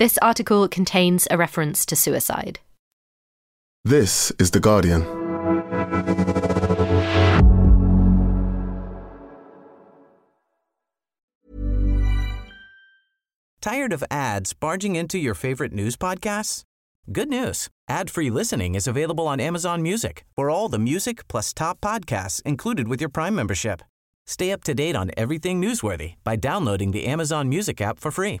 This article contains a reference to suicide. This is The Guardian. Tired of ads barging into your favorite news podcasts? Good news. Ad-free listening is available on Amazon Music for all the music plus top podcasts included with your Prime membership. Stay up to date on everything newsworthy by downloading the Amazon Music app for free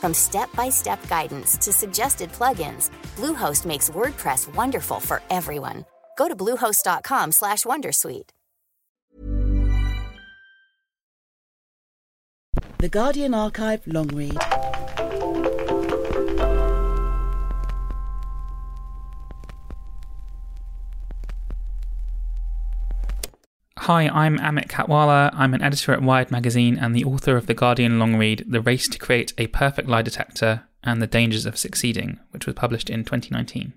From step-by-step guidance to suggested plugins, Bluehost makes WordPress wonderful for everyone. Go to bluehost.com/wondersuite. The Guardian Archive long read. Hi, I'm Amit Katwala. I'm an editor at Wired Magazine and the author of the Guardian long read The Race to Create a Perfect Lie Detector and the Dangers of Succeeding, which was published in 2019.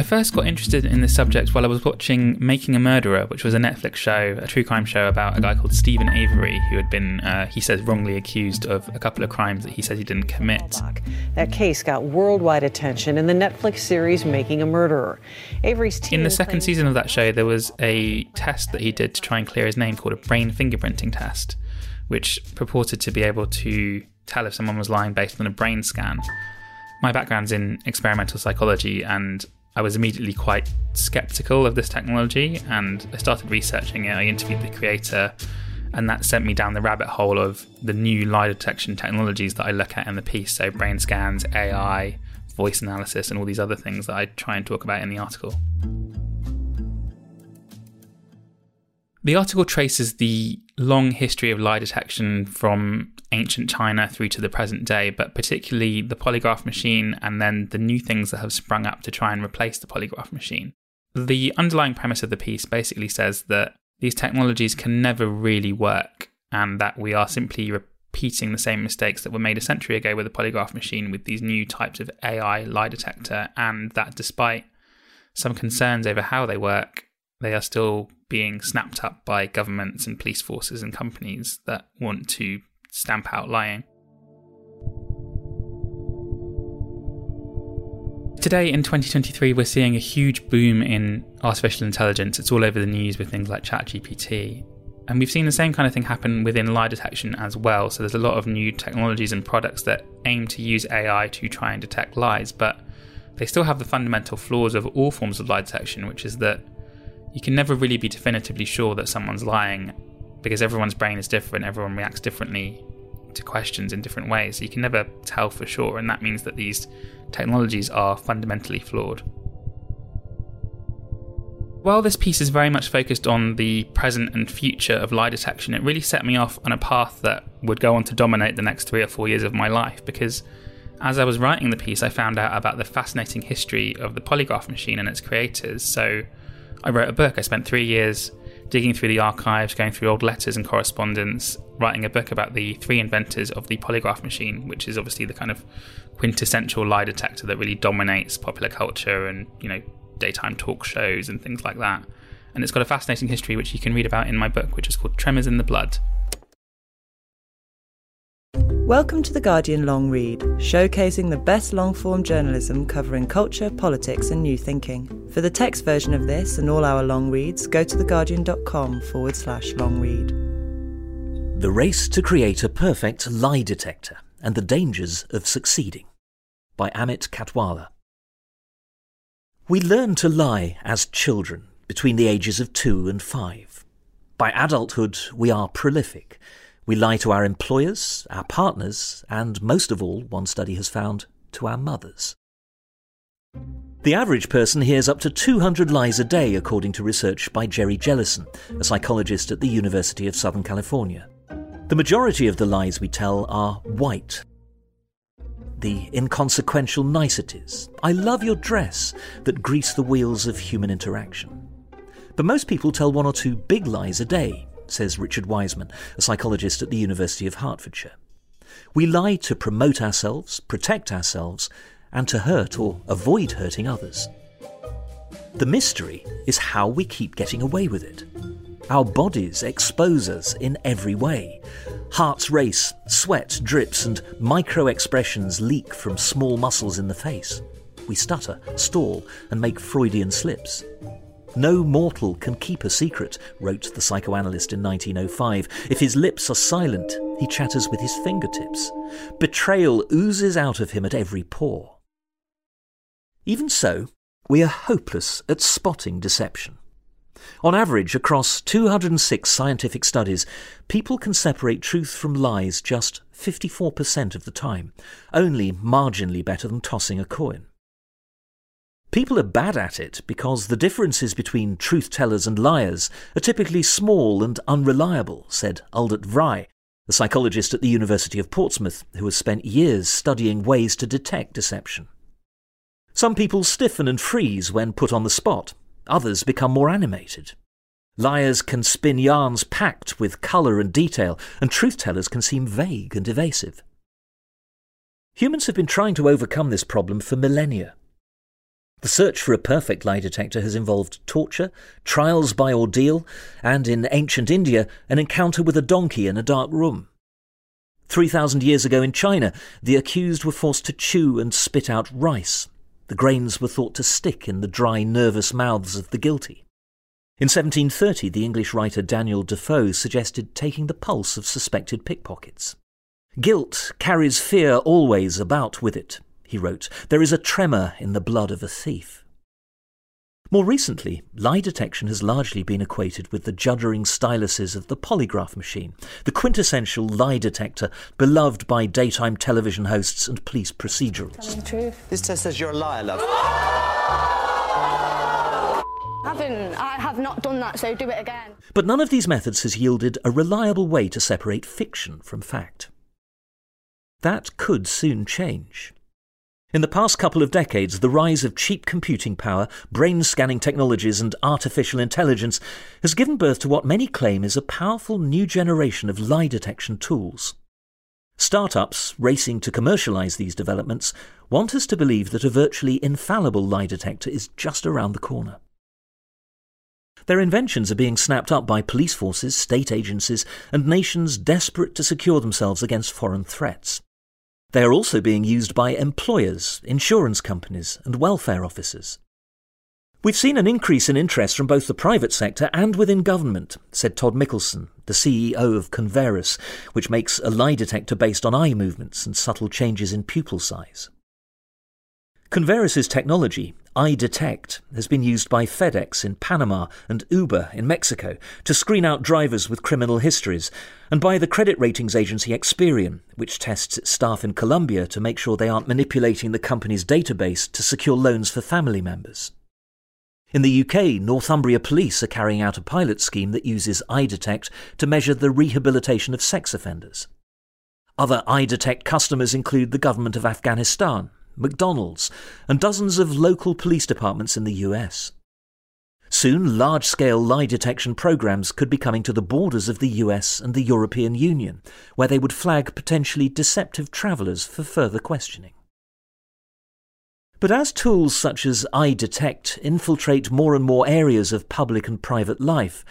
I first got interested in this subject while I was watching Making a Murderer, which was a Netflix show, a true crime show about a guy called Steven Avery, who had been, uh, he says, wrongly accused of a couple of crimes that he says he didn't commit. That case got worldwide attention in the Netflix series Making a Murderer. Avery's team In the second season of that show, there was a test that he did to try and clear his name called a brain fingerprinting test, which purported to be able to tell if someone was lying based on a brain scan. My background's in experimental psychology, and I was immediately quite skeptical of this technology and I started researching it. I interviewed the creator, and that sent me down the rabbit hole of the new lie detection technologies that I look at in the piece. So, brain scans, AI, voice analysis, and all these other things that I try and talk about in the article. The article traces the long history of lie detection from ancient China through to the present day, but particularly the polygraph machine and then the new things that have sprung up to try and replace the polygraph machine. The underlying premise of the piece basically says that these technologies can never really work and that we are simply repeating the same mistakes that were made a century ago with the polygraph machine with these new types of AI lie detector, and that despite some concerns over how they work, they are still being snapped up by governments and police forces and companies that want to stamp out lying. Today in 2023, we're seeing a huge boom in artificial intelligence. It's all over the news with things like ChatGPT. And we've seen the same kind of thing happen within lie detection as well. So there's a lot of new technologies and products that aim to use AI to try and detect lies, but they still have the fundamental flaws of all forms of lie detection, which is that you can never really be definitively sure that someone's lying because everyone's brain is different, everyone reacts differently to questions in different ways. So you can never tell for sure, and that means that these technologies are fundamentally flawed. While this piece is very much focused on the present and future of lie detection, it really set me off on a path that would go on to dominate the next three or four years of my life because as I was writing the piece, I found out about the fascinating history of the polygraph machine and its creators. So I wrote a book. I spent three years digging through the archives, going through old letters and correspondence, writing a book about the three inventors of the polygraph machine, which is obviously the kind of quintessential lie detector that really dominates popular culture and, you know, daytime talk shows and things like that. And it's got a fascinating history which you can read about in my book, which is called Tremors in the Blood. Welcome to The Guardian Long Read, showcasing the best long form journalism covering culture, politics, and new thinking. For the text version of this and all our long reads, go to theguardian.com forward slash long read. The Race to Create a Perfect Lie Detector and the Dangers of Succeeding by Amit Katwala. We learn to lie as children between the ages of two and five. By adulthood, we are prolific we lie to our employers, our partners, and most of all, one study has found, to our mothers. The average person hears up to 200 lies a day, according to research by Jerry Jellison, a psychologist at the University of Southern California. The majority of the lies we tell are white. The inconsequential niceties, I love your dress, that grease the wheels of human interaction. But most people tell one or two big lies a day, says Richard Wiseman, a psychologist at the University of Hertfordshire. We lie to promote ourselves, protect ourselves, and to hurt or avoid hurting others. The mystery is how we keep getting away with it. Our bodies expose us in every way. Hearts race, sweat drips, and micro expressions leak from small muscles in the face. We stutter, stall, and make Freudian slips. No mortal can keep a secret, wrote the psychoanalyst in 1905. If his lips are silent, he chatters with his fingertips. Betrayal oozes out of him at every pore. Even so, we are hopeless at spotting deception. On average, across 206 scientific studies, people can separate truth from lies just 54% of the time, only marginally better than tossing a coin. People are bad at it because the differences between truth tellers and liars are typically small and unreliable, said Aldert Vrij, a psychologist at the University of Portsmouth who has spent years studying ways to detect deception. Some people stiffen and freeze when put on the spot, others become more animated. Liars can spin yarns packed with colour and detail, and truth tellers can seem vague and evasive. Humans have been trying to overcome this problem for millennia. The search for a perfect lie detector has involved torture, trials by ordeal, and in ancient India, an encounter with a donkey in a dark room. 3,000 years ago in China, the accused were forced to chew and spit out rice. The grains were thought to stick in the dry, nervous mouths of the guilty. In 1730, the English writer Daniel Defoe suggested taking the pulse of suspected pickpockets. Guilt carries fear always about with it, he wrote, there is a tremor in the blood of a thief. More recently, lie detection has largely been equated with the juddering styluses of the polygraph machine, the quintessential lie detector beloved by daytime television hosts and police procedurals. Telling the truth. This test says you're a liar, love. Haven't. I have not done that, so do it again. But none of these methods has yielded a reliable way to separate fiction from fact. That could soon change. In the past couple of decades, the rise of cheap computing power, brain scanning technologies, and artificial intelligence has given birth to what many claim is a powerful new generation of lie detection tools. Startups racing to commercialize these developments want us to believe that a virtually infallible lie detector is just around the corner. Their inventions are being snapped up by police forces, state agencies, and nations desperate to secure themselves against foreign threats. They are also being used by employers, insurance companies, and welfare officers. We've seen an increase in interest from both the private sector and within government, said Todd Mickelson, the CEO of Converus, which makes a lie detector based on eye movements and subtle changes in pupil size. Converus's technology, EyeDetect, has been used by FedEx in Panama and Uber in Mexico to screen out drivers with criminal histories, and by the credit ratings agency Experian, which tests its staff in Colombia to make sure they aren't manipulating the company's database to secure loans for family members. In the UK, Northumbria Police are carrying out a pilot scheme that uses EyeDetect to measure the rehabilitation of sex offenders. Other EyeDetect customers include the government of Afghanistan, McDonald's, and dozens of local police departments in the US. Soon, large scale lie detection programs could be coming to the borders of the US and the European Union, where they would flag potentially deceptive travellers for further questioning. But as tools such as EyeDetect infiltrate more and more areas of public and private life,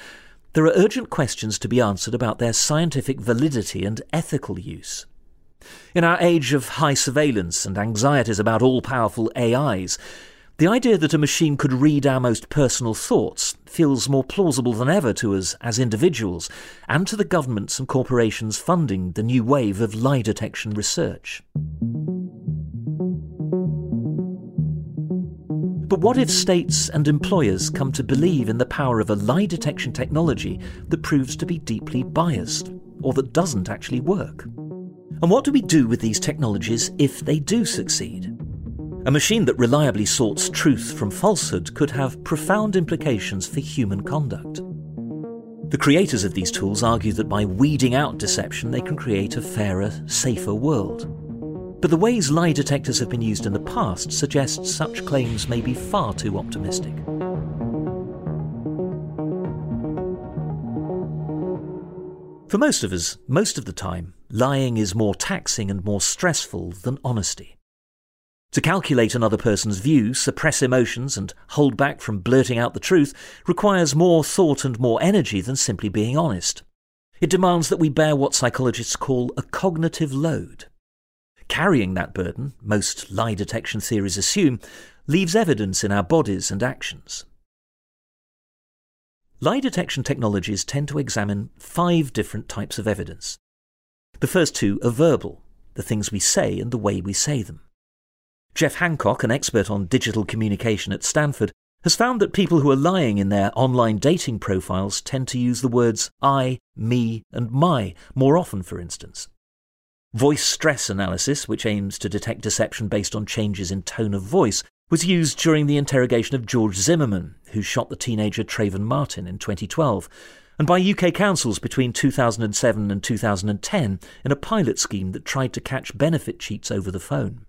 there are urgent questions to be answered about their scientific validity and ethical use. In our age of high surveillance and anxieties about all powerful AIs, the idea that a machine could read our most personal thoughts feels more plausible than ever to us as individuals and to the governments and corporations funding the new wave of lie detection research. But what if states and employers come to believe in the power of a lie detection technology that proves to be deeply biased, or that doesn't actually work? And what do we do with these technologies if they do succeed? A machine that reliably sorts truth from falsehood could have profound implications for human conduct. The creators of these tools argue that by weeding out deception, they can create a fairer, safer world. But the ways lie detectors have been used in the past suggest such claims may be far too optimistic. For most of us, most of the time, lying is more taxing and more stressful than honesty. To calculate another person's view, suppress emotions, and hold back from blurting out the truth requires more thought and more energy than simply being honest. It demands that we bear what psychologists call a cognitive load. Carrying that burden, most lie detection theories assume, leaves evidence in our bodies and actions. Lie detection technologies tend to examine five different types of evidence. The first two are verbal, the things we say and the way we say them. Jeff Hancock, an expert on digital communication at Stanford, has found that people who are lying in their online dating profiles tend to use the words I, me, and my more often, for instance. Voice stress analysis, which aims to detect deception based on changes in tone of voice, was used during the interrogation of George Zimmerman, who shot the teenager Trayvon Martin in 2012, and by UK councils between 2007 and 2010 in a pilot scheme that tried to catch benefit cheats over the phone.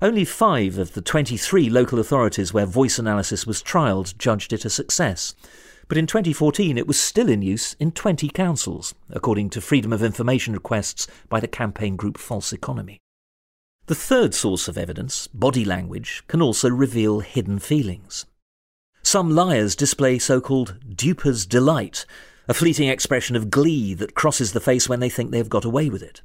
Only five of the 23 local authorities where voice analysis was trialled judged it a success, but in 2014 it was still in use in 20 councils, according to Freedom of Information requests by the campaign group False Economy. The third source of evidence, body language, can also reveal hidden feelings. Some liars display so called duper's delight, a fleeting expression of glee that crosses the face when they think they have got away with it.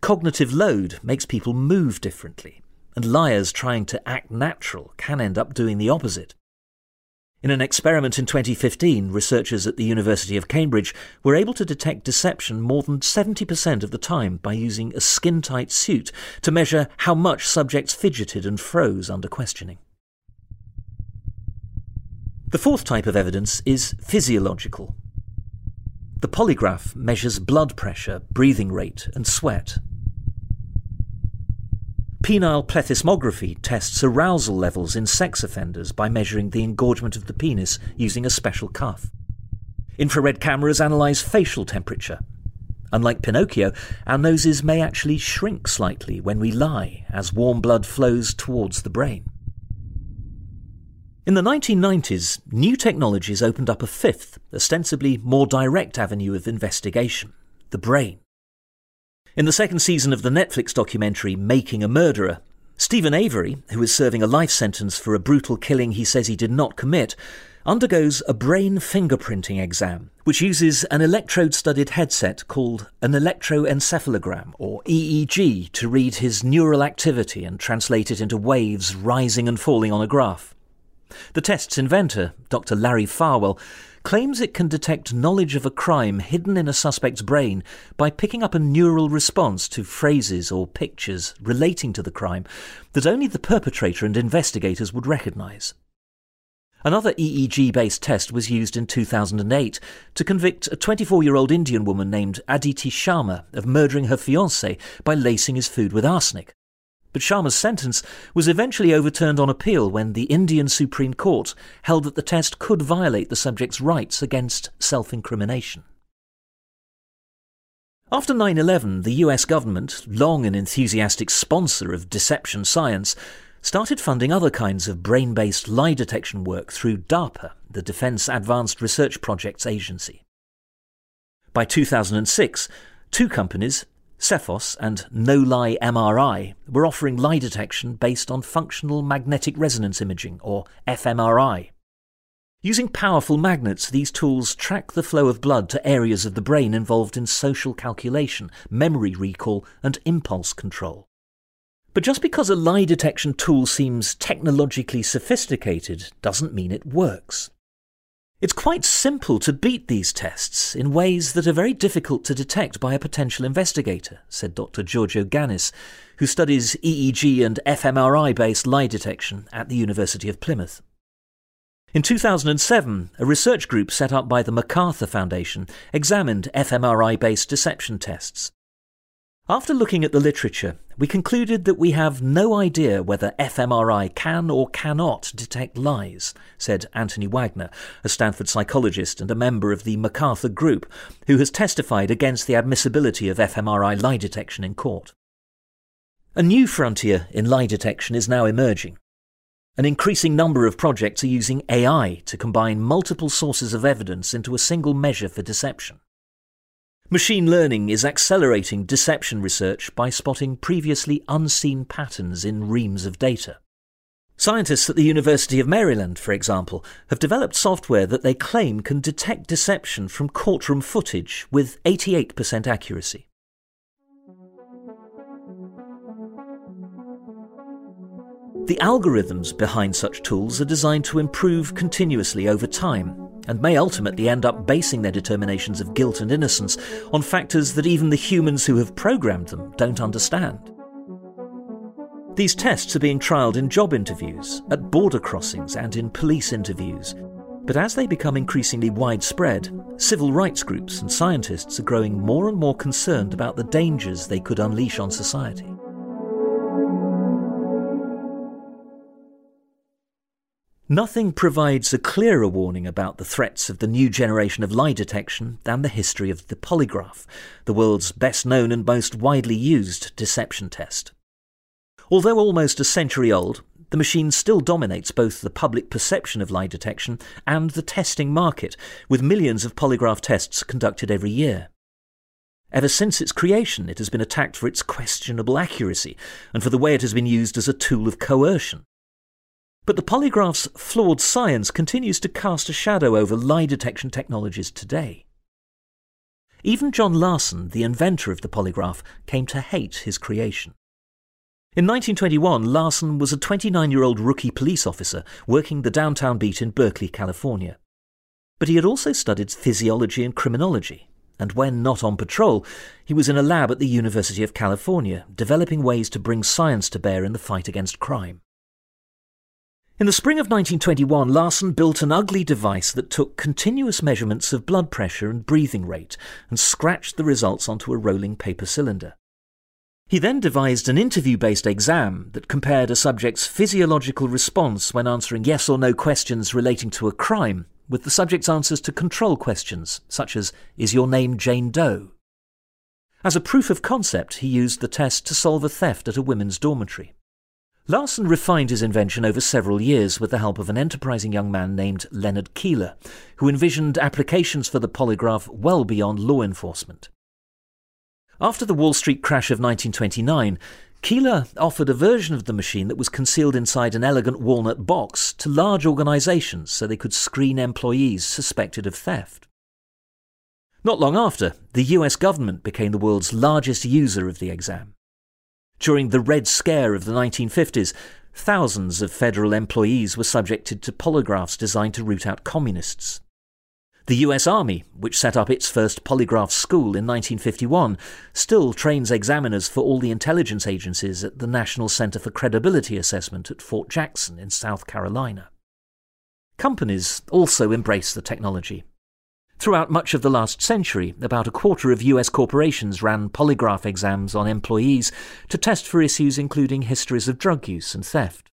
Cognitive load makes people move differently, and liars trying to act natural can end up doing the opposite. In an experiment in 2015, researchers at the University of Cambridge were able to detect deception more than 70% of the time by using a skin tight suit to measure how much subjects fidgeted and froze under questioning. The fourth type of evidence is physiological. The polygraph measures blood pressure, breathing rate, and sweat, Penile plethysmography tests arousal levels in sex offenders by measuring the engorgement of the penis using a special cuff. Infrared cameras analyse facial temperature. Unlike Pinocchio, our noses may actually shrink slightly when we lie as warm blood flows towards the brain. In the 1990s, new technologies opened up a fifth, ostensibly more direct avenue of investigation the brain. In the second season of the Netflix documentary Making a Murderer, Steven Avery, who is serving a life sentence for a brutal killing he says he did not commit, undergoes a brain fingerprinting exam, which uses an electrode studded headset called an electroencephalogram, or EEG, to read his neural activity and translate it into waves rising and falling on a graph. The test's inventor, Dr. Larry Farwell, claims it can detect knowledge of a crime hidden in a suspect's brain by picking up a neural response to phrases or pictures relating to the crime that only the perpetrator and investigators would recognize. Another EEG based test was used in 2008 to convict a 24 year old Indian woman named Aditi Sharma of murdering her fiance by lacing his food with arsenic. But Sharma's sentence was eventually overturned on appeal when the Indian Supreme Court held that the test could violate the subject's rights against self incrimination. After 9 11, the US government, long an enthusiastic sponsor of deception science, started funding other kinds of brain based lie detection work through DARPA, the Defense Advanced Research Projects Agency. By 2006, two companies, Cephos and No Lie MRI were offering lie detection based on functional magnetic resonance imaging, or fMRI. Using powerful magnets, these tools track the flow of blood to areas of the brain involved in social calculation, memory recall, and impulse control. But just because a lie detection tool seems technologically sophisticated doesn't mean it works. It's quite simple to beat these tests in ways that are very difficult to detect by a potential investigator, said Dr. Giorgio Ganis, who studies EEG and fMRI based lie detection at the University of Plymouth. In 2007, a research group set up by the MacArthur Foundation examined fMRI based deception tests. After looking at the literature, we concluded that we have no idea whether fMRI can or cannot detect lies, said Anthony Wagner, a Stanford psychologist and a member of the MacArthur Group, who has testified against the admissibility of fMRI lie detection in court. A new frontier in lie detection is now emerging. An increasing number of projects are using AI to combine multiple sources of evidence into a single measure for deception. Machine learning is accelerating deception research by spotting previously unseen patterns in reams of data. Scientists at the University of Maryland, for example, have developed software that they claim can detect deception from courtroom footage with 88% accuracy. The algorithms behind such tools are designed to improve continuously over time and may ultimately end up basing their determinations of guilt and innocence on factors that even the humans who have programmed them don't understand. These tests are being trialled in job interviews, at border crossings, and in police interviews. But as they become increasingly widespread, civil rights groups and scientists are growing more and more concerned about the dangers they could unleash on society. Nothing provides a clearer warning about the threats of the new generation of lie detection than the history of the polygraph, the world's best known and most widely used deception test. Although almost a century old, the machine still dominates both the public perception of lie detection and the testing market, with millions of polygraph tests conducted every year. Ever since its creation, it has been attacked for its questionable accuracy and for the way it has been used as a tool of coercion. But the polygraph's flawed science continues to cast a shadow over lie detection technologies today. Even John Larson, the inventor of the polygraph, came to hate his creation. In 1921, Larson was a 29 year old rookie police officer working the downtown beat in Berkeley, California. But he had also studied physiology and criminology, and when not on patrol, he was in a lab at the University of California developing ways to bring science to bear in the fight against crime. In the spring of 1921, Larson built an ugly device that took continuous measurements of blood pressure and breathing rate and scratched the results onto a rolling paper cylinder. He then devised an interview based exam that compared a subject's physiological response when answering yes or no questions relating to a crime with the subject's answers to control questions, such as Is your name Jane Doe? As a proof of concept, he used the test to solve a theft at a women's dormitory. Larson refined his invention over several years with the help of an enterprising young man named Leonard Keeler, who envisioned applications for the polygraph well beyond law enforcement. After the Wall Street crash of 1929, Keeler offered a version of the machine that was concealed inside an elegant walnut box to large organizations so they could screen employees suspected of theft. Not long after, the US government became the world's largest user of the exam. During the Red Scare of the 1950s, thousands of federal employees were subjected to polygraphs designed to root out communists. The US Army, which set up its first polygraph school in 1951, still trains examiners for all the intelligence agencies at the National Center for Credibility Assessment at Fort Jackson in South Carolina. Companies also embrace the technology. Throughout much of the last century, about a quarter of US corporations ran polygraph exams on employees to test for issues including histories of drug use and theft.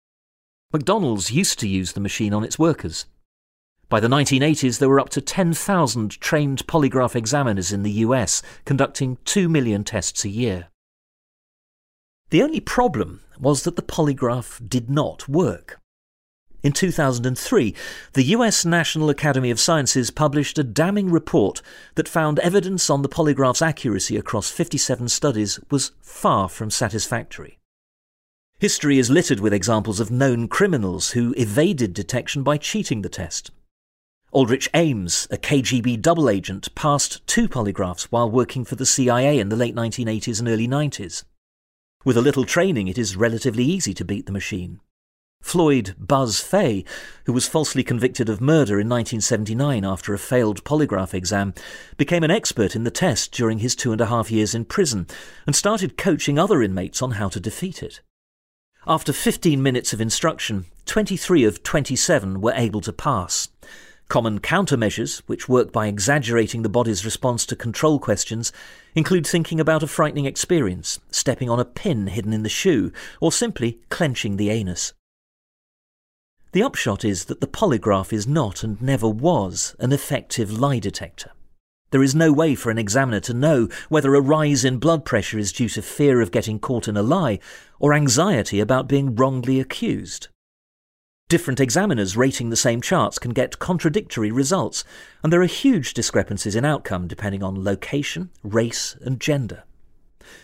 McDonald's used to use the machine on its workers. By the 1980s, there were up to 10,000 trained polygraph examiners in the US, conducting 2 million tests a year. The only problem was that the polygraph did not work. In 2003, the US National Academy of Sciences published a damning report that found evidence on the polygraph's accuracy across 57 studies was far from satisfactory. History is littered with examples of known criminals who evaded detection by cheating the test. Aldrich Ames, a KGB double agent, passed two polygraphs while working for the CIA in the late 1980s and early 90s. With a little training, it is relatively easy to beat the machine. Floyd Buzz Fay, who was falsely convicted of murder in 1979 after a failed polygraph exam, became an expert in the test during his two and a half years in prison and started coaching other inmates on how to defeat it. After 15 minutes of instruction, 23 of 27 were able to pass. Common countermeasures, which work by exaggerating the body's response to control questions, include thinking about a frightening experience, stepping on a pin hidden in the shoe, or simply clenching the anus. The upshot is that the polygraph is not and never was an effective lie detector. There is no way for an examiner to know whether a rise in blood pressure is due to fear of getting caught in a lie or anxiety about being wrongly accused. Different examiners rating the same charts can get contradictory results, and there are huge discrepancies in outcome depending on location, race, and gender.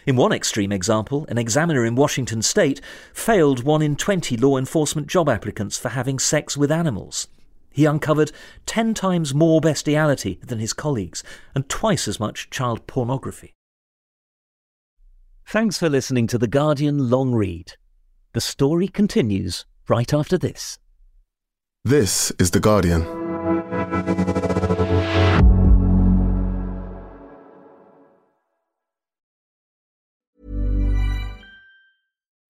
In one extreme example, an examiner in Washington state failed one in 20 law enforcement job applicants for having sex with animals. He uncovered 10 times more bestiality than his colleagues and twice as much child pornography. Thanks for listening to The Guardian Long Read. The story continues right after this. This is The Guardian.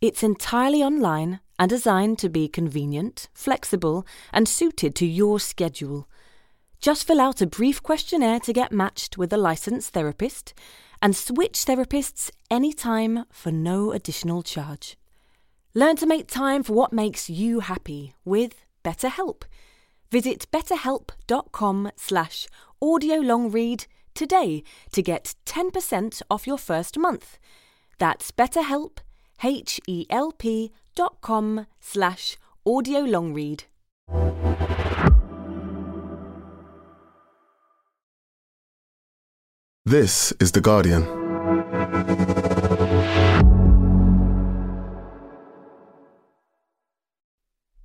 It's entirely online and designed to be convenient, flexible, and suited to your schedule. Just fill out a brief questionnaire to get matched with a licensed therapist and switch therapists anytime for no additional charge. Learn to make time for what makes you happy with BetterHelp. Visit betterhelp.com slash audiolongread today to get 10% off your first month. That's betterhelp, H-E-L-P dot com slash audiolongread. This is The Guardian.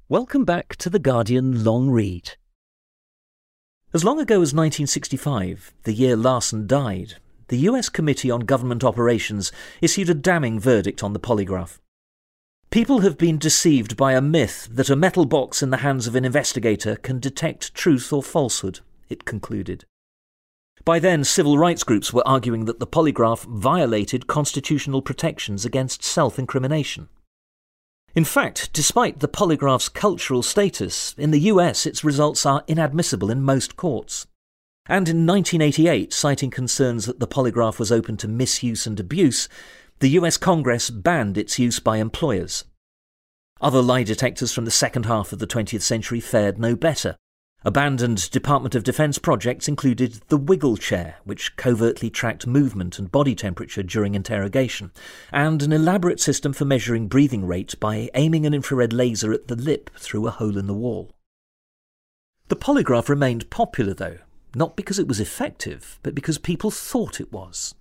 Welcome back to The Guardian Long Read. As long ago as 1965, the year Larson died, the US Committee on Government Operations issued a damning verdict on the polygraph. People have been deceived by a myth that a metal box in the hands of an investigator can detect truth or falsehood, it concluded. By then, civil rights groups were arguing that the polygraph violated constitutional protections against self incrimination. In fact, despite the polygraph's cultural status, in the US its results are inadmissible in most courts. And in 1988, citing concerns that the polygraph was open to misuse and abuse, the US Congress banned its use by employers. Other lie detectors from the second half of the 20th century fared no better. Abandoned Department of Defense projects included the wiggle chair, which covertly tracked movement and body temperature during interrogation, and an elaborate system for measuring breathing rate by aiming an infrared laser at the lip through a hole in the wall. The polygraph remained popular, though, not because it was effective, but because people thought it was.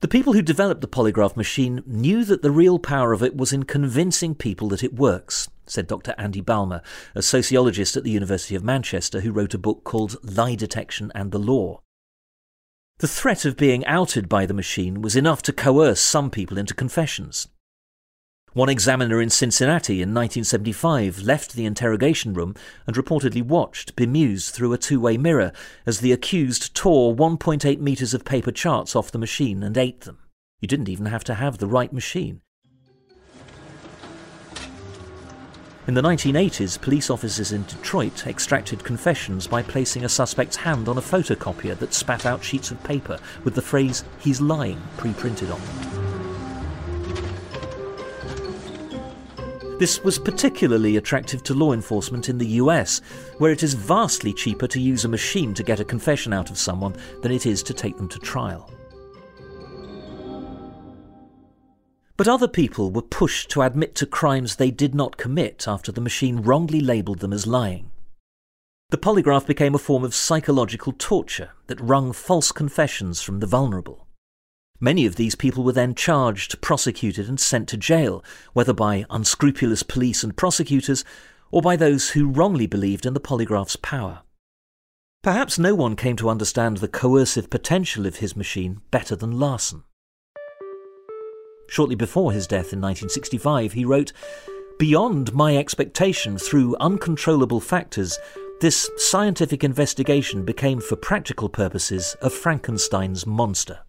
The people who developed the polygraph machine knew that the real power of it was in convincing people that it works, said Dr. Andy Balmer, a sociologist at the University of Manchester who wrote a book called Lie Detection and the Law. The threat of being outed by the machine was enough to coerce some people into confessions. One examiner in Cincinnati in 1975 left the interrogation room and reportedly watched, bemused through a two way mirror, as the accused tore 1.8 metres of paper charts off the machine and ate them. You didn't even have to have the right machine. In the 1980s, police officers in Detroit extracted confessions by placing a suspect's hand on a photocopier that spat out sheets of paper with the phrase, he's lying, pre printed on them. This was particularly attractive to law enforcement in the US, where it is vastly cheaper to use a machine to get a confession out of someone than it is to take them to trial. But other people were pushed to admit to crimes they did not commit after the machine wrongly labelled them as lying. The polygraph became a form of psychological torture that wrung false confessions from the vulnerable. Many of these people were then charged, prosecuted, and sent to jail, whether by unscrupulous police and prosecutors or by those who wrongly believed in the polygraph's power. Perhaps no one came to understand the coercive potential of his machine better than Larson. Shortly before his death in 1965, he wrote, Beyond my expectation through uncontrollable factors, this scientific investigation became, for practical purposes, a Frankenstein's monster.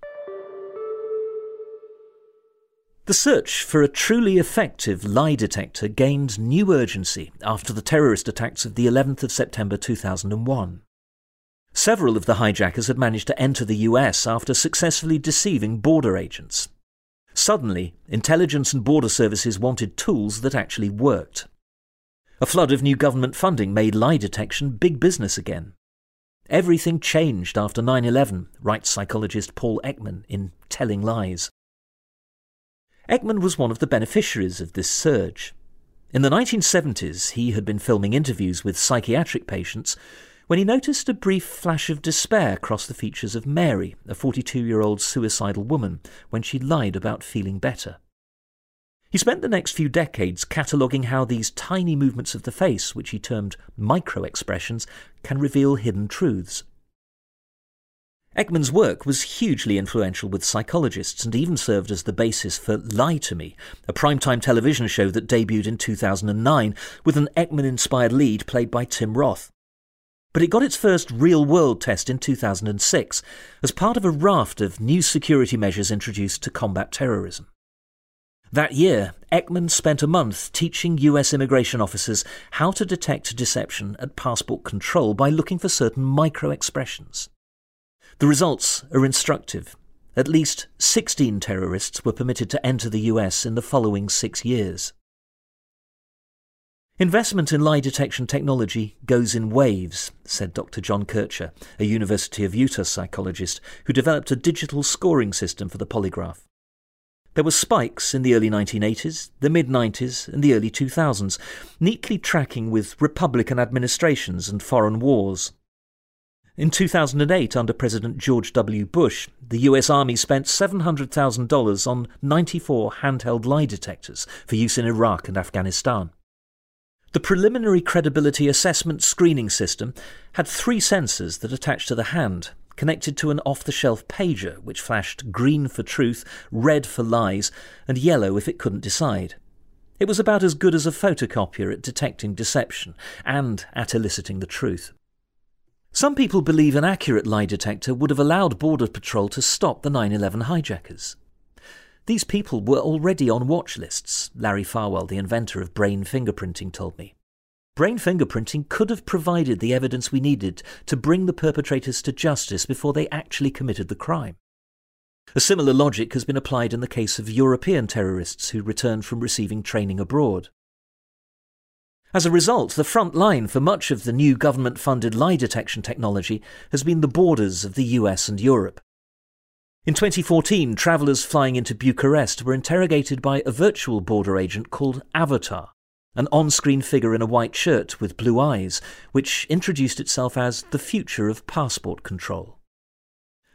The search for a truly effective lie detector gained new urgency after the terrorist attacks of the 11th of September 2001. Several of the hijackers had managed to enter the US after successfully deceiving border agents. Suddenly, intelligence and border services wanted tools that actually worked. A flood of new government funding made lie detection big business again. Everything changed after 9 11, writes psychologist Paul Ekman in Telling Lies. Ekman was one of the beneficiaries of this surge. In the 1970s, he had been filming interviews with psychiatric patients when he noticed a brief flash of despair cross the features of Mary, a 42 year old suicidal woman, when she lied about feeling better. He spent the next few decades cataloguing how these tiny movements of the face, which he termed micro expressions, can reveal hidden truths. Ekman's work was hugely influential with psychologists and even served as the basis for Lie to Me, a primetime television show that debuted in 2009 with an Ekman inspired lead played by Tim Roth. But it got its first real world test in 2006 as part of a raft of new security measures introduced to combat terrorism. That year, Ekman spent a month teaching US immigration officers how to detect deception at passport control by looking for certain micro expressions. The results are instructive. At least 16 terrorists were permitted to enter the US in the following six years. Investment in lie detection technology goes in waves, said Dr. John Kircher, a University of Utah psychologist who developed a digital scoring system for the polygraph. There were spikes in the early 1980s, the mid 90s, and the early 2000s, neatly tracking with Republican administrations and foreign wars. In 2008, under President George W. Bush, the US Army spent $700,000 on 94 handheld lie detectors for use in Iraq and Afghanistan. The preliminary credibility assessment screening system had three sensors that attached to the hand, connected to an off the shelf pager which flashed green for truth, red for lies, and yellow if it couldn't decide. It was about as good as a photocopier at detecting deception and at eliciting the truth. Some people believe an accurate lie detector would have allowed Border Patrol to stop the 9 11 hijackers. These people were already on watch lists, Larry Farwell, the inventor of brain fingerprinting, told me. Brain fingerprinting could have provided the evidence we needed to bring the perpetrators to justice before they actually committed the crime. A similar logic has been applied in the case of European terrorists who returned from receiving training abroad. As a result, the front line for much of the new government funded lie detection technology has been the borders of the US and Europe. In 2014, travellers flying into Bucharest were interrogated by a virtual border agent called Avatar, an on screen figure in a white shirt with blue eyes, which introduced itself as the future of passport control.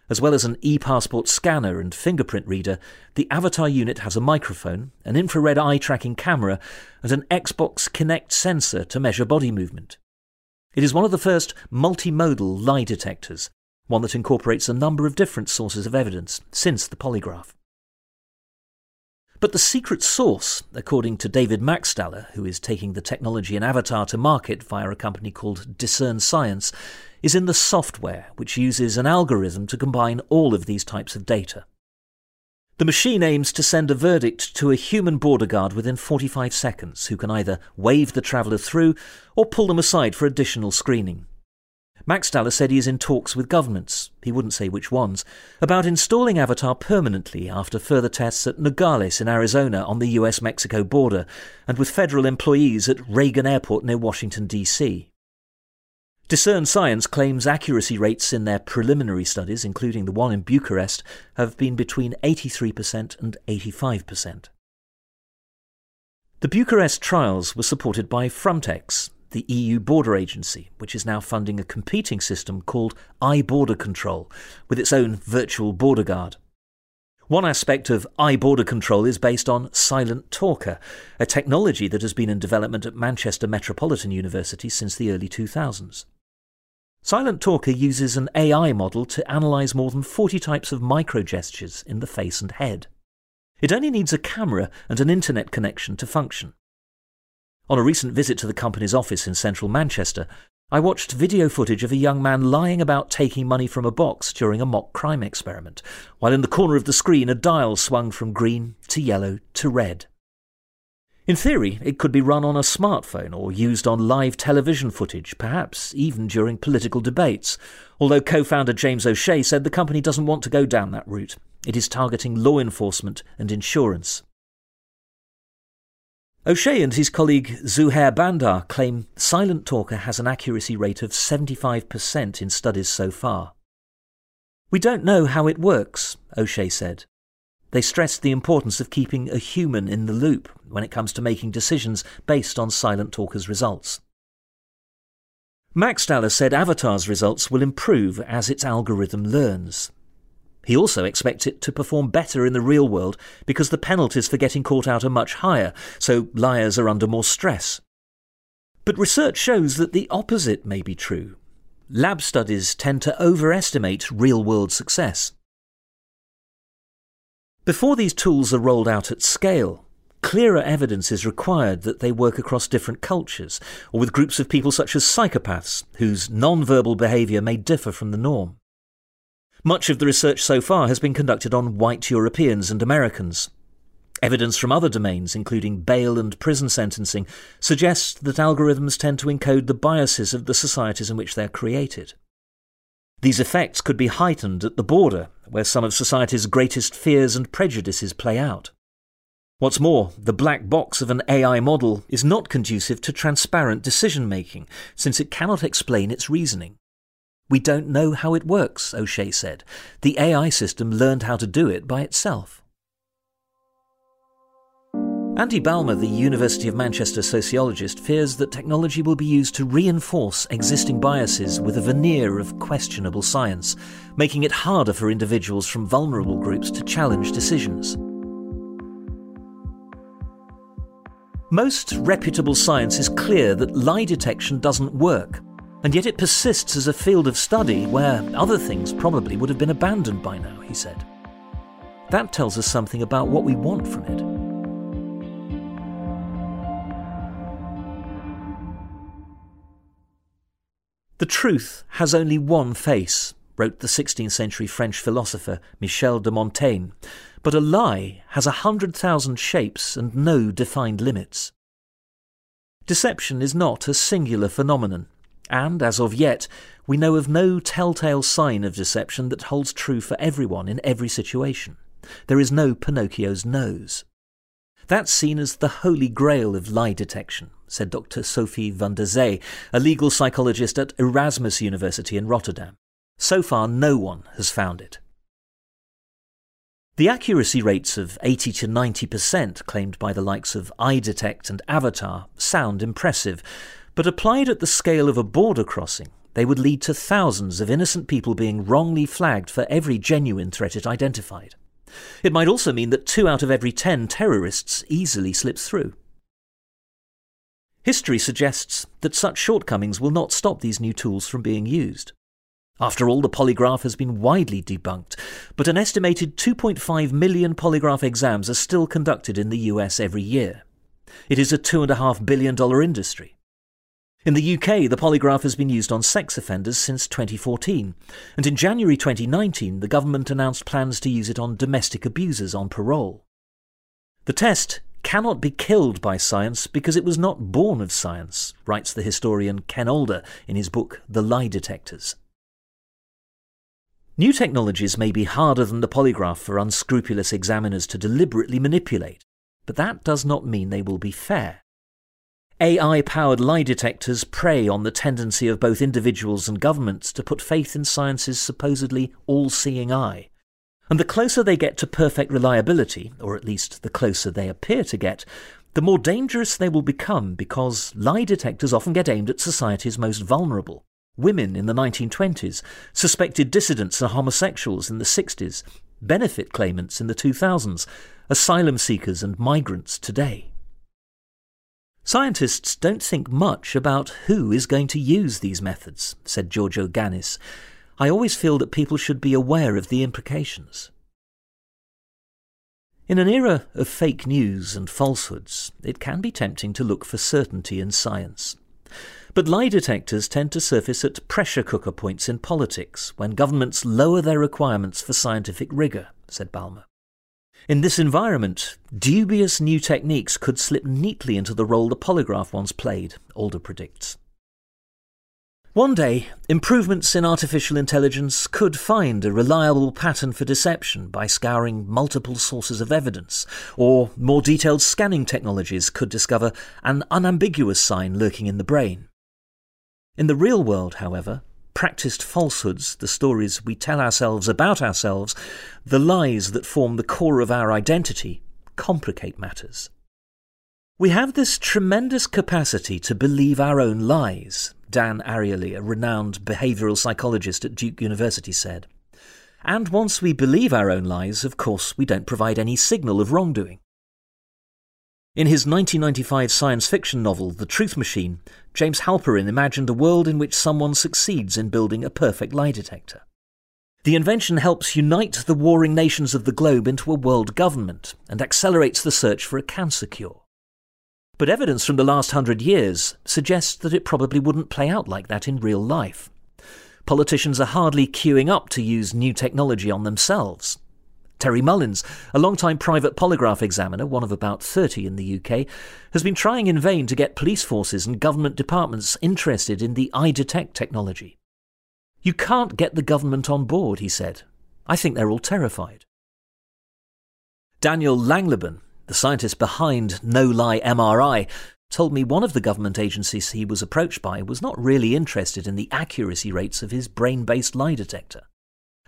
As well as an e passport scanner and fingerprint reader, the Avatar unit has a microphone, an infrared eye tracking camera, and an Xbox Kinect sensor to measure body movement. It is one of the first multimodal lie detectors, one that incorporates a number of different sources of evidence since the polygraph. But the secret source, according to David Mackstaller, who is taking the technology in Avatar to market via a company called Discern Science, is in the software, which uses an algorithm to combine all of these types of data. The machine aims to send a verdict to a human border guard within 45 seconds, who can either wave the traveller through or pull them aside for additional screening. Max Mackstaller said he is in talks with governments, he wouldn't say which ones, about installing Avatar permanently after further tests at Nogales in Arizona on the US Mexico border and with federal employees at Reagan Airport near Washington, D.C. Discern Science claims accuracy rates in their preliminary studies, including the one in Bucharest, have been between 83% and 85%. The Bucharest trials were supported by Frontex, the EU border agency, which is now funding a competing system called iBorder Control, with its own virtual border guard. One aspect of iBorder Control is based on Silent Talker, a technology that has been in development at Manchester Metropolitan University since the early 2000s. Silent Talker uses an AI model to analyse more than 40 types of micro gestures in the face and head. It only needs a camera and an internet connection to function. On a recent visit to the company's office in central Manchester, I watched video footage of a young man lying about taking money from a box during a mock crime experiment, while in the corner of the screen a dial swung from green to yellow to red. In theory, it could be run on a smartphone or used on live television footage, perhaps even during political debates, although co founder James O'Shea said the company doesn't want to go down that route. It is targeting law enforcement and insurance. O'Shea and his colleague Zuhair Bandar claim Silent Talker has an accuracy rate of 75% in studies so far. We don't know how it works, O'Shea said. They stressed the importance of keeping a human in the loop when it comes to making decisions based on Silent Talker's results. Max Mackstaller said Avatar's results will improve as its algorithm learns. He also expects it to perform better in the real world because the penalties for getting caught out are much higher, so liars are under more stress. But research shows that the opposite may be true. Lab studies tend to overestimate real world success. Before these tools are rolled out at scale, clearer evidence is required that they work across different cultures, or with groups of people such as psychopaths, whose non-verbal behaviour may differ from the norm. Much of the research so far has been conducted on white Europeans and Americans. Evidence from other domains, including bail and prison sentencing, suggests that algorithms tend to encode the biases of the societies in which they are created. These effects could be heightened at the border, where some of society's greatest fears and prejudices play out. What's more, the black box of an AI model is not conducive to transparent decision making, since it cannot explain its reasoning. We don't know how it works, O'Shea said. The AI system learned how to do it by itself. Andy Balmer, the University of Manchester sociologist, fears that technology will be used to reinforce existing biases with a veneer of questionable science, making it harder for individuals from vulnerable groups to challenge decisions. Most reputable science is clear that lie detection doesn't work, and yet it persists as a field of study where other things probably would have been abandoned by now, he said. That tells us something about what we want from it. The truth has only one face, wrote the 16th century French philosopher Michel de Montaigne, but a lie has a hundred thousand shapes and no defined limits. Deception is not a singular phenomenon, and as of yet, we know of no telltale sign of deception that holds true for everyone in every situation. There is no Pinocchio's nose. That's seen as the holy grail of lie detection, said Dr. Sophie van der Zee, a legal psychologist at Erasmus University in Rotterdam. So far, no one has found it. The accuracy rates of 80 to 90% claimed by the likes of EyeDetect and Avatar sound impressive, but applied at the scale of a border crossing, they would lead to thousands of innocent people being wrongly flagged for every genuine threat it identified. It might also mean that two out of every ten terrorists easily slips through. History suggests that such shortcomings will not stop these new tools from being used. After all, the polygraph has been widely debunked, but an estimated 2.5 million polygraph exams are still conducted in the US every year. It is a $2.5 billion industry. In the UK, the polygraph has been used on sex offenders since 2014, and in January 2019, the government announced plans to use it on domestic abusers on parole. The test cannot be killed by science because it was not born of science, writes the historian Ken Alder in his book The Lie Detectors. New technologies may be harder than the polygraph for unscrupulous examiners to deliberately manipulate, but that does not mean they will be fair. AI powered lie detectors prey on the tendency of both individuals and governments to put faith in science's supposedly all seeing eye. And the closer they get to perfect reliability, or at least the closer they appear to get, the more dangerous they will become because lie detectors often get aimed at society's most vulnerable. Women in the 1920s, suspected dissidents and homosexuals in the 60s, benefit claimants in the 2000s, asylum seekers and migrants today. Scientists don't think much about who is going to use these methods, said Giorgio Ganis. I always feel that people should be aware of the implications. In an era of fake news and falsehoods, it can be tempting to look for certainty in science. But lie detectors tend to surface at pressure cooker points in politics when governments lower their requirements for scientific rigour, said Balmer. In this environment, dubious new techniques could slip neatly into the role the polygraph once played, Alder predicts. One day, improvements in artificial intelligence could find a reliable pattern for deception by scouring multiple sources of evidence, or more detailed scanning technologies could discover an unambiguous sign lurking in the brain. In the real world, however, practiced falsehoods, the stories we tell ourselves about ourselves, the lies that form the core of our identity, complicate matters. We have this tremendous capacity to believe our own lies, Dan Ariely, a renowned behavioural psychologist at Duke University, said. And once we believe our own lies, of course, we don't provide any signal of wrongdoing. In his 1995 science fiction novel, The Truth Machine, James Halperin imagined a world in which someone succeeds in building a perfect lie detector. The invention helps unite the warring nations of the globe into a world government and accelerates the search for a cancer cure. But evidence from the last hundred years suggests that it probably wouldn't play out like that in real life. Politicians are hardly queuing up to use new technology on themselves. Terry Mullins, a long-time private polygraph examiner, one of about 30 in the UK, has been trying in vain to get police forces and government departments interested in the EyeDetect technology. You can't get the government on board, he said. I think they're all terrified. Daniel Langleben, the scientist behind No Lie MRI, told me one of the government agencies he was approached by was not really interested in the accuracy rates of his brain based lie detector.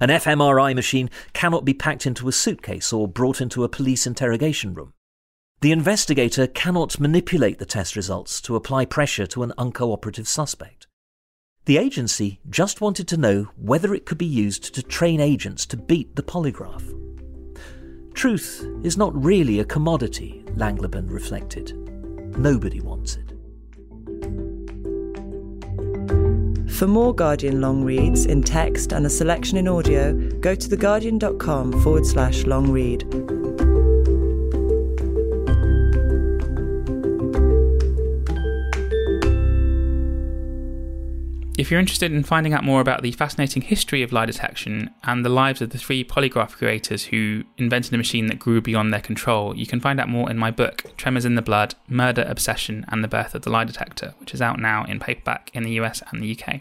An fMRI machine cannot be packed into a suitcase or brought into a police interrogation room. The investigator cannot manipulate the test results to apply pressure to an uncooperative suspect. The agency just wanted to know whether it could be used to train agents to beat the polygraph. Truth is not really a commodity, Langleben reflected. Nobody wants it. For more Guardian long reads in text and a selection in audio, go to theguardian.com forward slash long read. If you're interested in finding out more about the fascinating history of lie detection and the lives of the three polygraph creators who invented a machine that grew beyond their control, you can find out more in my book, Tremors in the Blood Murder, Obsession, and the Birth of the Lie Detector, which is out now in paperback in the US and the UK.